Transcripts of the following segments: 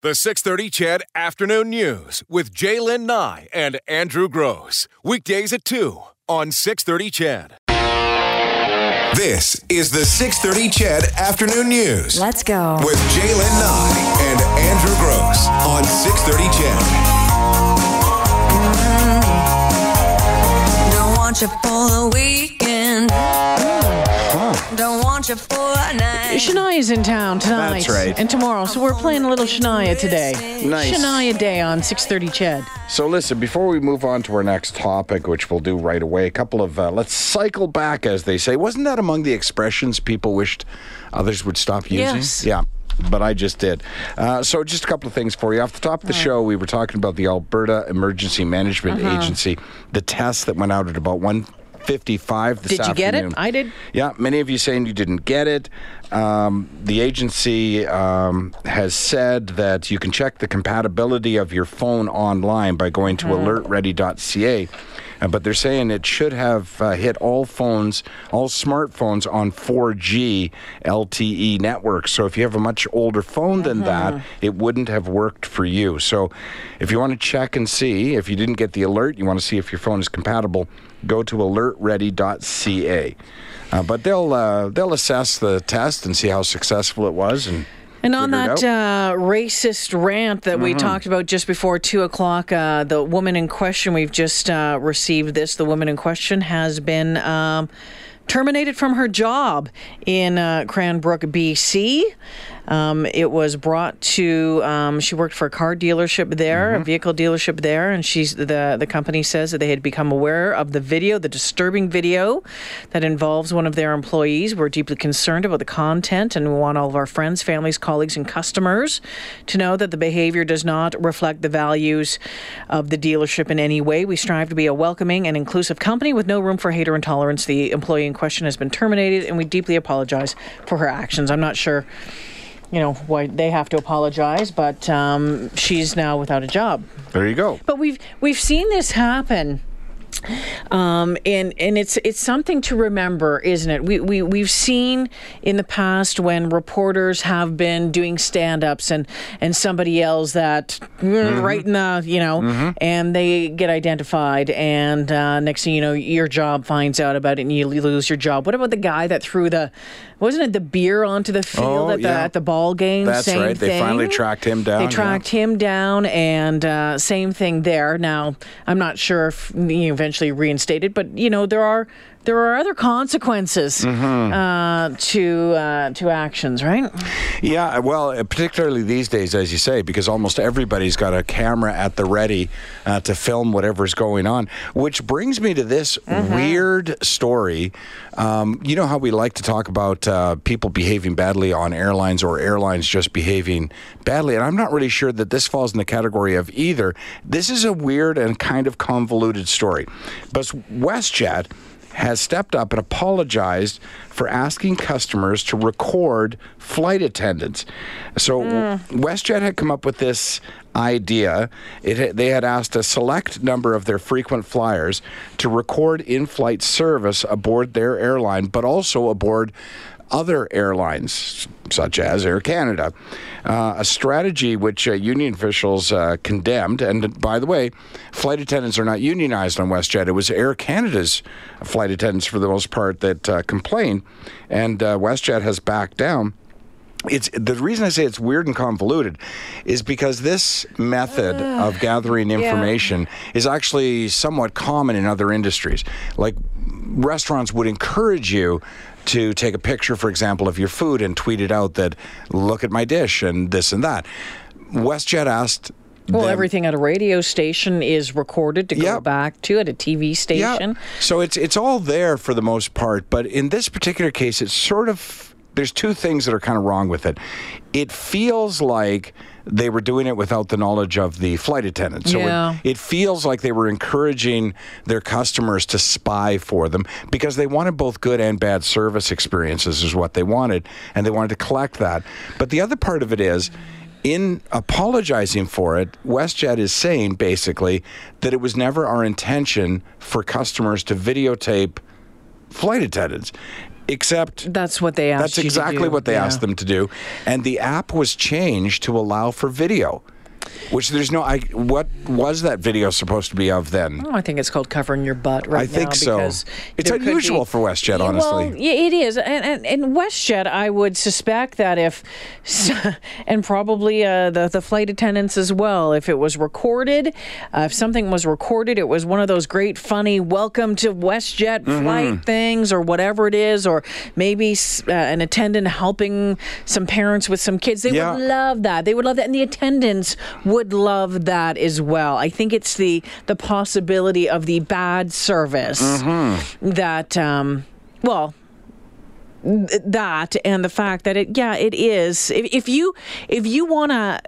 The 630 CHED Afternoon News with J'lyn Nye and Andrew Grose. Weekdays at 2 on 630 CHED. This is the 630 CHED Afternoon News Let's go. with J'lyn Nye and Andrew Grose on 630 CHED. Don't want you for the weekend. Don't want you for a night. Shania's in town tonight. That's right. And tomorrow. So we're playing a little Shania today. Nice. Shania Day on 630 CHED. So listen, before we move on to our next topic, which we'll do right away, a couple of uh, let's cycle back, as they say. Wasn't that among the expressions people wished others would stop using? Yes. Yeah. But I just did. Uh, so, just a couple of things for you. Off the top of the show, we were talking about the Alberta Emergency Management Uh-huh. Agency, the test that went out at about 1.55 this Did you get it? I did. Yeah, many of you saying you didn't get it. Um, the agency um, has said that you can check the compatibility of your phone online by going to alertready.ca. Uh, but they're saying it should have uh, hit all phones, all smartphones on 4G LTE networks. So if you have a much older phone than that, it wouldn't have worked for you. So if you want to check and see, if you didn't get the alert, you want to see if your phone is compatible, go to alertready.ca. Uh, but they'll uh, they'll assess the test and see how successful it was and. And on that uh, racist rant that Mm-hmm. we talked about just before two o'clock, uh, the woman in question, we've just uh, received this. The woman in question has been um, terminated from her job in uh, Cranbrook, BC. Um, it was brought to. Um, she worked for a car dealership there, Mm-hmm. a vehicle dealership there, and she's the the company says that they had become aware of the video, the disturbing video that involves one of their employees. We're deeply concerned about the content, and we want all of our friends, families, colleagues, and customers to know that the behavior does not reflect the values of the dealership in any way. We strive to be a welcoming and inclusive company with no room for hate or intolerance. The employee in question has been terminated, and we deeply apologize for her actions. I'm not sure you know why they have to apologize, but um, she's now without a job. there you go. But we've we've seen this happen. Um, and and it's it's something to remember, isn't it? We we we've seen in the past when reporters have been doing stand-ups and and somebody yells that mm, right in the you know, and they get identified, and uh, next thing you know, your job finds out about it, and you lose your job. What about the guy that threw the wasn't it the beer onto the field Oh, at the yeah. at the ball game? That's Same right. They finally tracked him down, They yeah. tracked him down, and uh, same thing there. Now, I'm not sure if he eventually reinstated, but you know there are there are other consequences Mm-hmm. uh, to uh, to actions, right? Yeah, well, uh, particularly these days, as you say, because almost everybody's got a camera at the ready uh, to film whatever's going on. Which brings me to this weird story. Um, you know how we like to talk about uh, people behaving badly on airlines or airlines just behaving badly, and I'm not really sure that this falls in the category of either. This is a weird and kind of convoluted story, but WestJet has stepped up and apologized for asking customers to record flight attendants. So hmm. WestJet had come up with this idea. It they had asked a select number of their frequent flyers to record in-flight service aboard their airline, but also aboard other airlines, such as Air Canada. Uh, a strategy which uh, union officials uh, condemned. And by the way, flight attendants are not unionized on WestJet. It was Air Canada's flight attendants, for the most part, that uh, complained. And uh, WestJet has backed down. It's the reason I say it's weird and convoluted is because this method of gathering information is actually somewhat common in other industries. Like restaurants would encourage you to take a picture, for example, of your food and tweet it out that look at my dish and this and that. WestJet asked Well, them- everything at a radio station is recorded to go Yep. back to at a TV station. So it's it's all there for the most part, but in this particular case, it's sort of there's two things that are kind of wrong with it. It feels like they were doing it without the knowledge of the flight attendant. So Yeah. it, it feels like they were encouraging their customers to spy for them because they wanted both good and bad service experiences is what they wanted and they wanted to collect that. But the other part of it is in apologizing for it, WestJet is saying basically that it was never our intention for customers to videotape flight attendants. Except That's what they asked That's you to exactly do. what they Yeah. asked them to do, and the app was changed to allow for video. Which there's no. I what was that video supposed to be of then? Oh, I think it's called covering your butt right I think so. It's unusual be- for WestJet, honestly. Well, yeah, it is, and, and, and WestJet, I would suspect that if, and probably uh, the the flight attendants as well, if it was recorded, uh, if something was recorded, it was one of those great, funny "Welcome to WestJet" Mm-hmm. flight things, or whatever it is, or maybe uh, an attendant helping some parents with some kids. They Yeah. would love that. They would love that, and the attendants would love that as well. I think it's the the possibility of the bad service Mm-hmm. that, um, well, that and the fact that it, yeah, it is. If, if you if you want to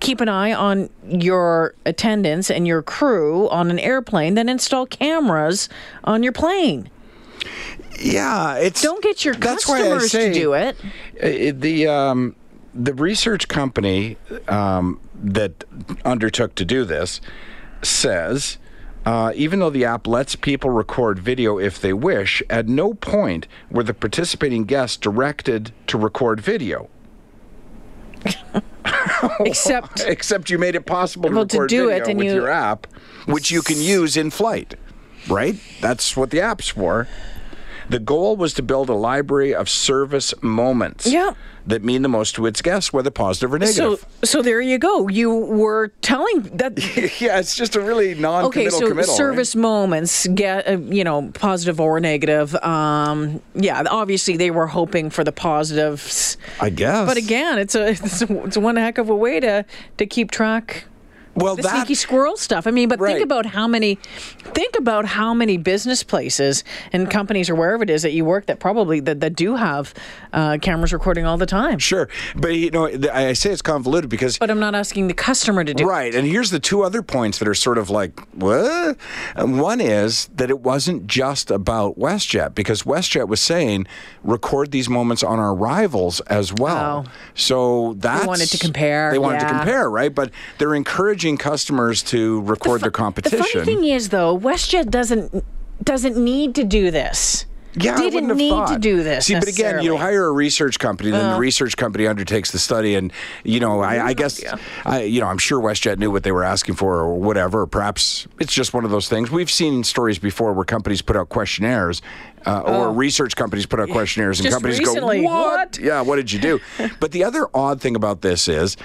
keep an eye on your attendants and your crew on an airplane, then install cameras on your plane. Yeah, it's Don't get your that's why I customers say, to do it. uh, the um, the research company um, that undertook to do this says. Uh, even though the app lets people record video if they wish, at no point were the participating guests directed to record video. Except Except you made it possible to Well, to do it and with you- your app, which you can use in flight. Right? That's what the app's for. The goal was to build a library of service moments Yeah. that mean the most to its guests, whether positive or negative. so so there you go. You were telling that yeah, it's just a really non-committal Okay, so committal. right? service moments get uh, you know positive or negative. Um, yeah, obviously they were hoping for the positives, I guess. but again, it's a it's, a, it's one heck of a way to to keep track. Well, The that sneaky squirrel stuff. I mean, but Right. think about how many, think about how many business places and companies or wherever it is that you work that probably that, that do have uh, cameras recording all the time. sure, but you know, I say it's convoluted because But I'm not asking the customer to do. it. Right. And here's the two other points that are sort of like, what? And one is that it wasn't just about WestJet because WestJet was saying record these moments on our rivals as well. Oh. So that's. They wanted to compare, They wanted to compare, right? But they're encouraging customers to record their competition. The funny thing is, though, WestJet doesn't doesn't need to do this. Yeah, didn't need thought. to do this. See, but again, you know, hire a research company, then the research company undertakes the study, and you know, I, I guess, I, you know, I'm sure WestJet knew what they were asking for, or whatever. Perhaps it's just one of those things. We've seen stories before where companies put out questionnaires, uh, or research companies put out questionnaires, and Oh. Companies recently. go, "What? What?" Yeah, what did you do?" but the other odd thing about this is.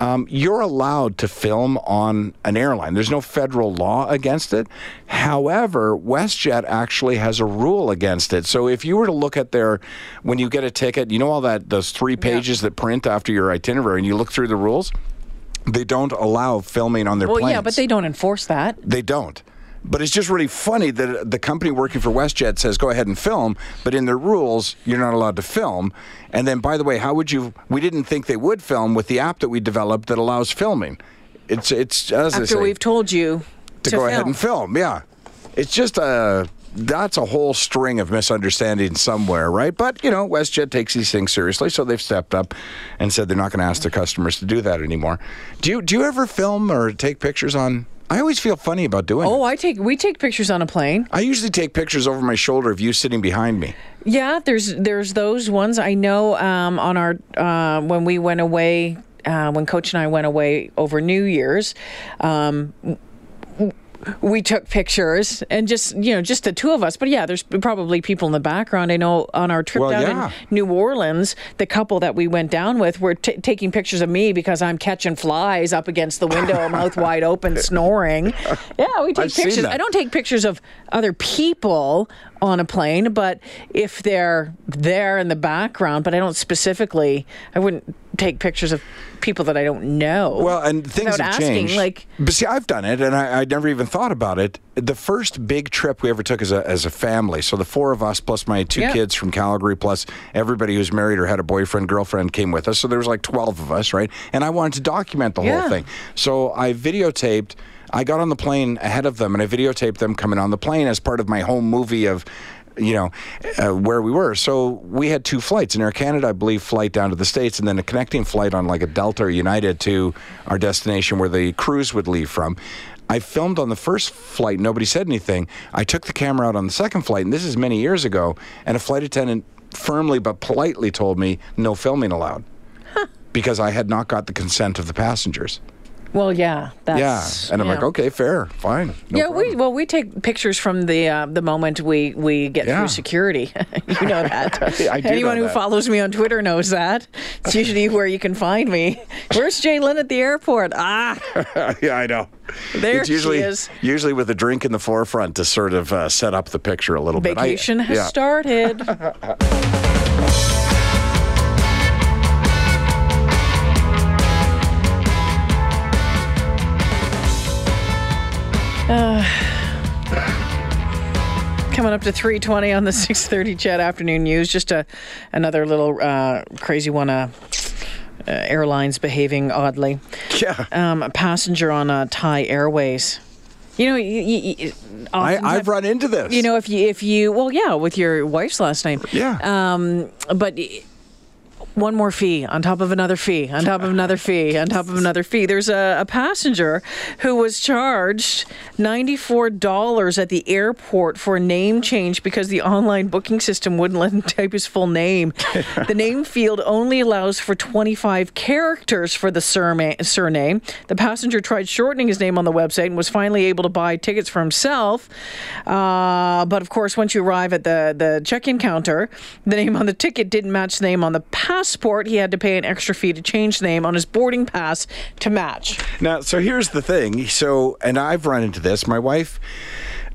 Um, you're allowed to film on an airline. There's no federal law against it. However, WestJet actually has a rule against it. So if you were to look at their, when you get a ticket, you know all that those three pages that print after your itinerary, and you look through the rules. They don't allow filming on their Well, planes. yeah, but they don't enforce that. They don't. But it's just really funny that the company working for WestJet says go ahead and film, but in their rules, you're not allowed to film. And then, by the way, how would you? We didn't think they would film with the app that we developed that allows filming. It's it's as I After say, we've told you to, to go ahead and film. Yeah, it's just a that's a whole string of misunderstandings somewhere, right? But you know, WestJet takes these things seriously, so they've stepped up and said they're not going to ask their customers to do that anymore. Do you do you ever film or take pictures on? I always feel funny about doing. it. Oh, I take we take pictures on a plane. I usually take pictures over my shoulder of you sitting behind me. Yeah, there's there's those ones I know um, on our uh, when we went away uh, when Coach and I went away over New Year's. Um, we took pictures and just you know just the two of us. But yeah there's probably people in the background. I know on our trip Well, down yeah. in new orleans the couple that we went down with were t- taking pictures of me because i'm catching flies up against the window mouth wide open snoring. Yeah we take I've pictures. i don't take pictures of other people on a plane but if they're there in the background but i don't specifically i wouldn't take pictures of people that i don't know Well, and things have asking, changed. like- but see, I've done it, and I, I never even thought about it. The first big trip we ever took as a as a family, so the four of us plus my two Yeah. kids from Calgary, plus everybody who's married or had a boyfriend, girlfriend came with us. So there was like twelve of us, right? And I wanted to document the Yeah. whole thing, so I videotaped. I got on the plane ahead of them, and I videotaped them coming on the plane as part of my home movie of you know, uh, where we were. So we had two flights. In Air Canada, I believe, flight down to the States, and then a connecting flight on like a Delta or United to our destination where the cruise would leave from. I filmed on the first flight. Nobody said anything. I took the camera out on the second flight, and this is many years ago. And a flight attendant firmly but politely told me no filming allowed because I had not got the consent of the passengers. Well, yeah, that's yeah, and I'm yeah. like, okay, fair, fine. no yeah, we well we take pictures from the uh, the moment we we get Yeah. through security. you know that. I do Anyone who that. follows me on Twitter knows that. It's usually where you can find me. Where's J'lyn at the airport? Ah, yeah, I know. There it's she usually, is. Usually with a drink in the forefront to sort of uh, set up the picture a little bit. Vacation has yeah. started. Up to 320 on the 630 CHED Afternoon News. Just a another little uh, crazy one. Uh, uh, airlines behaving oddly. Yeah. Um, a passenger on uh, Thai Airways. You know, you, you, you, I, I've run into this. you know, if you if you well, yeah, with your wife's last name. Yeah. Um, but one more fee on top of another fee on top of another fee on top of another fee. There's a, a passenger who was charged $94 at the airport for a name change because the online booking system wouldn't let him type his full name. the name field only allows for 25 characters for the surname. The passenger tried shortening his name on the website and was finally able to buy tickets for himself. Uh, but of course, once you arrive at the, the check in counter, the name on the ticket didn't match the name on the passport. He had to pay an extra fee to change the name on his boarding pass to match. Now, so here's the thing. So, and I've run into this. My wife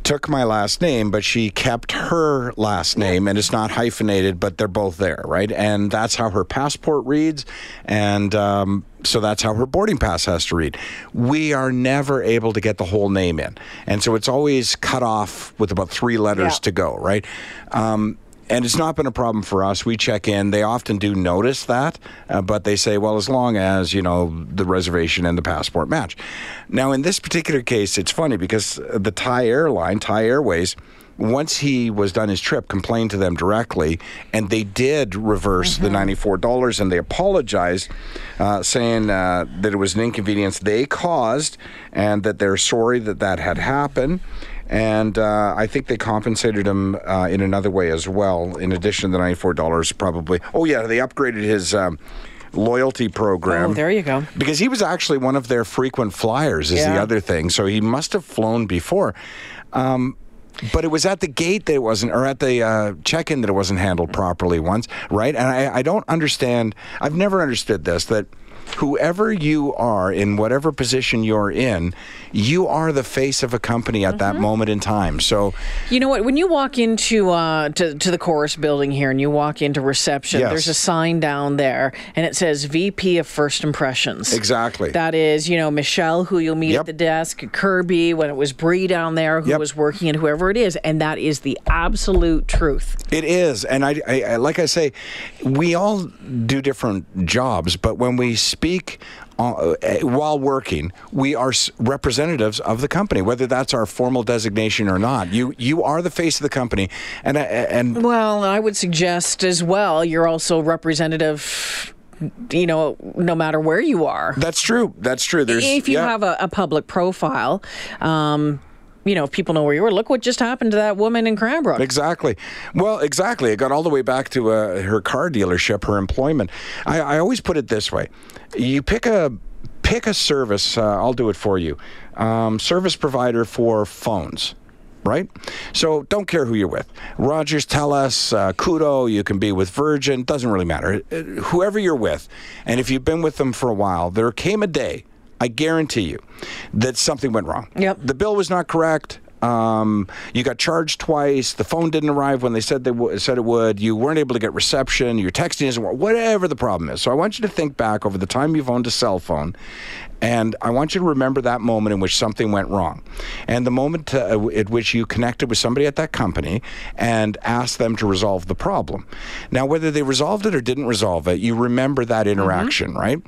took my last name, but she kept her last name, and it's not hyphenated, but they're both there, right? And that's how her passport reads, and um, so that's how her boarding pass has to read. We are never able to get the whole name in, and so it's always cut off with about three letters Yeah. to go, right? Um, and it's not been a problem for us. We check in. They often do notice that, uh, but they say, well, as long as, you know, the reservation and the passport match. Now, in this particular case, it's funny because the Thai airline, Thai Airways, once he was done his trip, complained to them directly, and they did reverse the $94 and they apologized, uh, saying uh, that it was an inconvenience they caused and that they're sorry that that had happened. And uh, I think they compensated him uh, in another way as well, in addition to the $94 probably. Oh, yeah, they upgraded his um, loyalty program. Oh, there you go. Because he was actually one of their frequent flyers, is the other thing. So he must have flown before. Um, but it was at the gate that it wasn't, or at the uh, check in that it wasn't handled properly once, right? And I, I don't understand, I've never understood this, that whoever you are in whatever position you're in, you are the face of a company at Mm-hmm. that moment in time. So, You know what? When you walk into uh, to, to the Corus building here and you walk into reception, Yes. there's a sign down there and it says VP of First Impressions. Exactly. That is, you know, Michelle, who you'll meet Yep. at the desk, Kirby, when it was Bree down there who Yep. was working, and whoever it is. And that is the absolute truth. It is, and I, I, I like I say, we all do different jobs, but when we speak uh, eh, while working, we are representatives of the company, whether that's our formal designation or not. You you are the face of the company, and and Well, I would suggest as well, you're also representative, you know, no matter where you are. that's true. That's true. There's if you yeah. have a, a public profile, um, you know, if people know where you were, look what just happened to that woman in Cranbrook. Exactly. Well, exactly. It got all the way back to uh, her car dealership, her employment. I, I always put it this way: you pick a pick a service. Uh, I'll do it for you. Um, service provider for phones. Right? So don't care who you're with. Rogers, Telus, uh, Koodo, you can be with Virgin, doesn't really matter. Uh, Whoever you're with, and if you've been with them for a while, there came a day, I guarantee you, that something went wrong. Yep. The bill was not correct. Um, you got charged twice. The phone didn't arrive when they said they w- said it would. You weren't able to get reception. Your texting isn't. Whatever the problem is. So I want you to think back over the time you've owned a cell phone, and I want you to remember that moment in which something went wrong, and the moment uh, at which you connected with somebody at that company and asked them to resolve the problem. Now, whether they resolved it or didn't resolve it, you remember that interaction, right?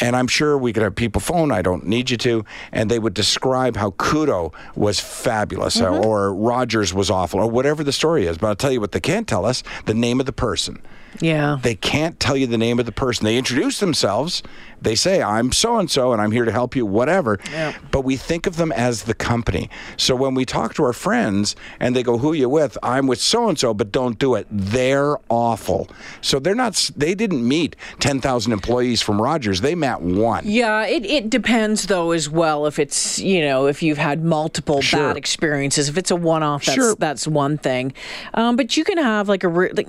And I'm sure we could have people phone. I don't need you to, and they would describe how Koodo was fabulous, or Rogers was awful, or whatever the story is. But I'll tell you what they can't tell us: the name of the person. Yeah. They can't tell you the name of the person. They introduce themselves. They say, I'm so and so and I'm here to help you, whatever. Yeah. But we think of them as the company. So when we talk to our friends and they go, Who are you with? I'm with so and so, but don't do it. They're awful. So they're not, they didn't meet 10,000 employees from Rogers. They met one. Yeah, it, it depends though as well if it's you know if you've had multiple Sure. bad experiences. If it's a one off, that's Sure. that's one thing. Um, but you can have like a like.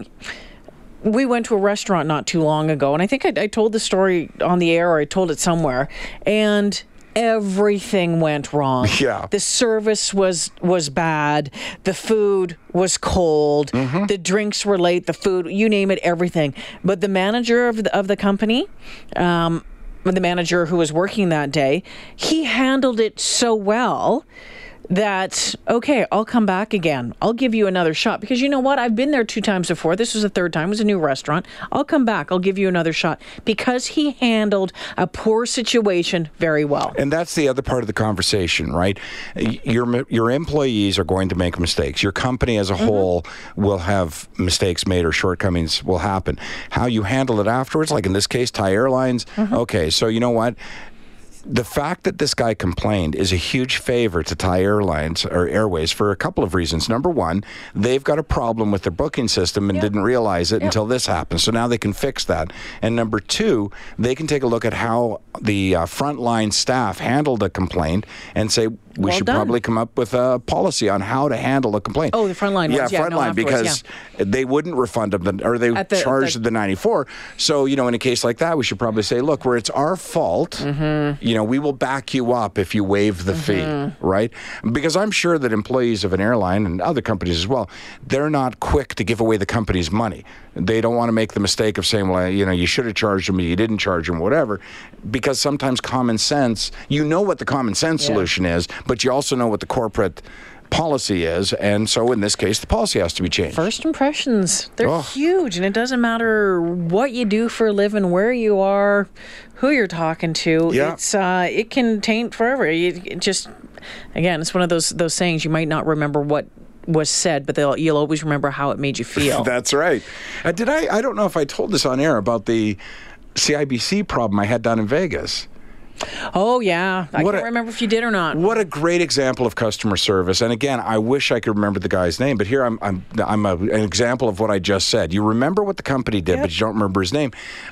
We went to a restaurant not too long ago, and I think I, I told the story on the air or I told it somewhere, and everything went wrong. Yeah. the service was was bad, the food was cold, Mm-hmm. the drinks were late, the food, you name it, everything. But the manager of the, of the company, um, the manager who was working that day, he handled it so well that okay, I'll come back again. I'll give you another shot because you know what? I've been there two times before. This was the third time. It was a new restaurant. I'll come back. I'll give you another shot because he handled a poor situation very well. And that's the other part of the conversation, right? Your your employees are going to make mistakes. Your company as a mm-hmm. whole will have mistakes made or shortcomings will happen. How you handle it afterwards, like in this case, Thai Airlines. Mm-hmm. Okay, so you know what? The fact that this guy complained is a huge favor to Thai Airlines or Airways for a couple of reasons. Number one, they've got a problem with their booking system and didn't realize it until this happened. So now they can fix that. And number two, they can take a look at how the uh, frontline staff handled a complaint and say, we Well should done. probably come up with a policy on how to handle a complaint. Oh, the frontline yeah, ones. Yeah, no, frontline afterwards, because they wouldn't refund them, or they the- charged the- the 94. So, you know, in a case like that, we should probably say, look, where it's our fault, Mm-hmm. you know, we will back you up if you waive the fee, right? Because I'm sure that employees of an airline and other companies as well, they're not quick to give away the company's money. They don't want to make the mistake of saying, well, you know, you should have charged them, you didn't charge them, whatever. Because sometimes common sense, you know what the common sense solution is, but you also know what the corporate policy is. And so in this case, the policy has to be changed. First impressions, they're Oh. huge, and it doesn't matter what you do for a living, where you are, who you're talking to. Yeah. It's uh, it can taint forever. You it just again, it's one of those those sayings you might not remember what was said, but they'll, you'll always remember how it made you feel. That's right. Uh, did I? I don't know if I told this on air about the CIBC problem I had down in Vegas. Oh yeah, I What can't a- remember if you did or not. What a great example of customer service. And again, I wish I could remember the guy's name, but here I'm, I'm, I'm a, an example of what I just said. You remember what the company did, but you don't remember his name.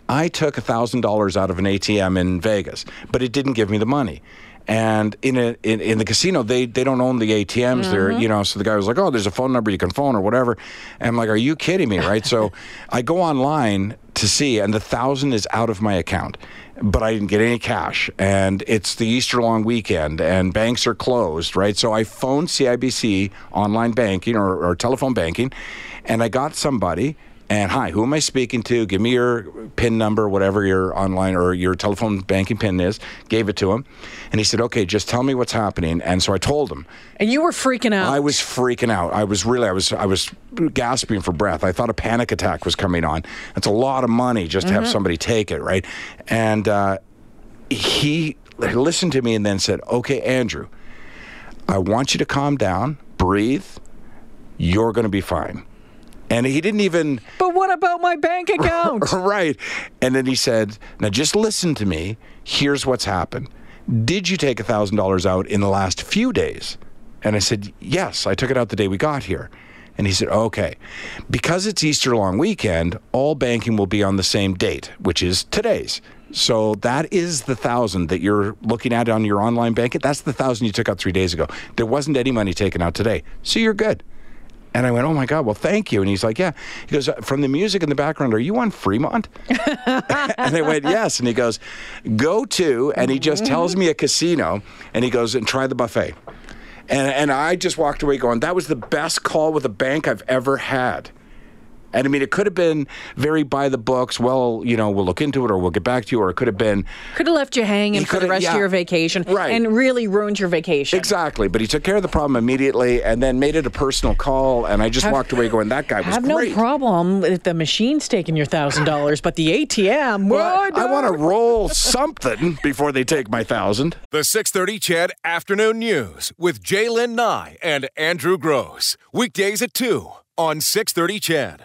I took $1,000 out of an ATM in Vegas, but it didn't give me the money. And in a in, in the casino, they they don't own the ATMs. They're mm-hmm. you know, so the guy was like, "Oh, there's a phone number you can phone or whatever." And I'm like, "Are you kidding me?" Right? so I go online to see, and the thousand is out of my account but I didn't get any cash. And it's the Easter long weekend, and banks are closed, right? So I phoned CIBC online banking or, or telephone banking, and I got somebody. And hi, who am I speaking to? Give me your PIN number, whatever your online or your telephone banking PIN is. Gave it to him, and he said, "Okay, just tell me what's happening." And so I told him. And you were freaking out. I was freaking out. I was really, I was, I was gasping for breath. I thought a panic attack was coming on. That's a lot of money just to have somebody take it, right? And uh, he listened to me and then said, "Okay, Andrew, I want you to calm down, breathe. You're going to be fine." And he didn't even but what about my bank account? right. And then he said, Now just listen to me. Here's what's happened. Did you take $1,000 out in the last few days? And I said, Yes, I took it out the day we got here. And he said, Okay. Because it's Easter long weekend, all banking will be on the same date, which is today's. So that is the thousand that you're looking at on your online banking. That's the thousand you took out three days ago. There wasn't any money taken out today. So you're good. And I went, oh my God, well, thank you. And he's like, yeah. He goes, uh, from the music in the background, are you on Fremont? and I went, yes. And he goes, go to, and he just tells me a casino, and he goes, and try the buffet. And, and I just walked away going, that was the best call with a bank I've ever had. And I mean, it could have been very by the books. Well, you know, we'll look into it, or we'll get back to you, or it could have been Could have left you hanging for the rest yeah. of your vacation, Right. And really ruined your vacation. exactly. But he took care of the problem immediately, and then made it a personal call. And I just Have- walked away going, that guy was dead. I have great. no problem with the machine's taking your thousand dollars, but the ATM. Well, what? I, want to roll something before they take my thousand. The 630 CHED Afternoon News with J'lyn Nye and Andrew Grose. Weekdays at 2 on 630 CHED.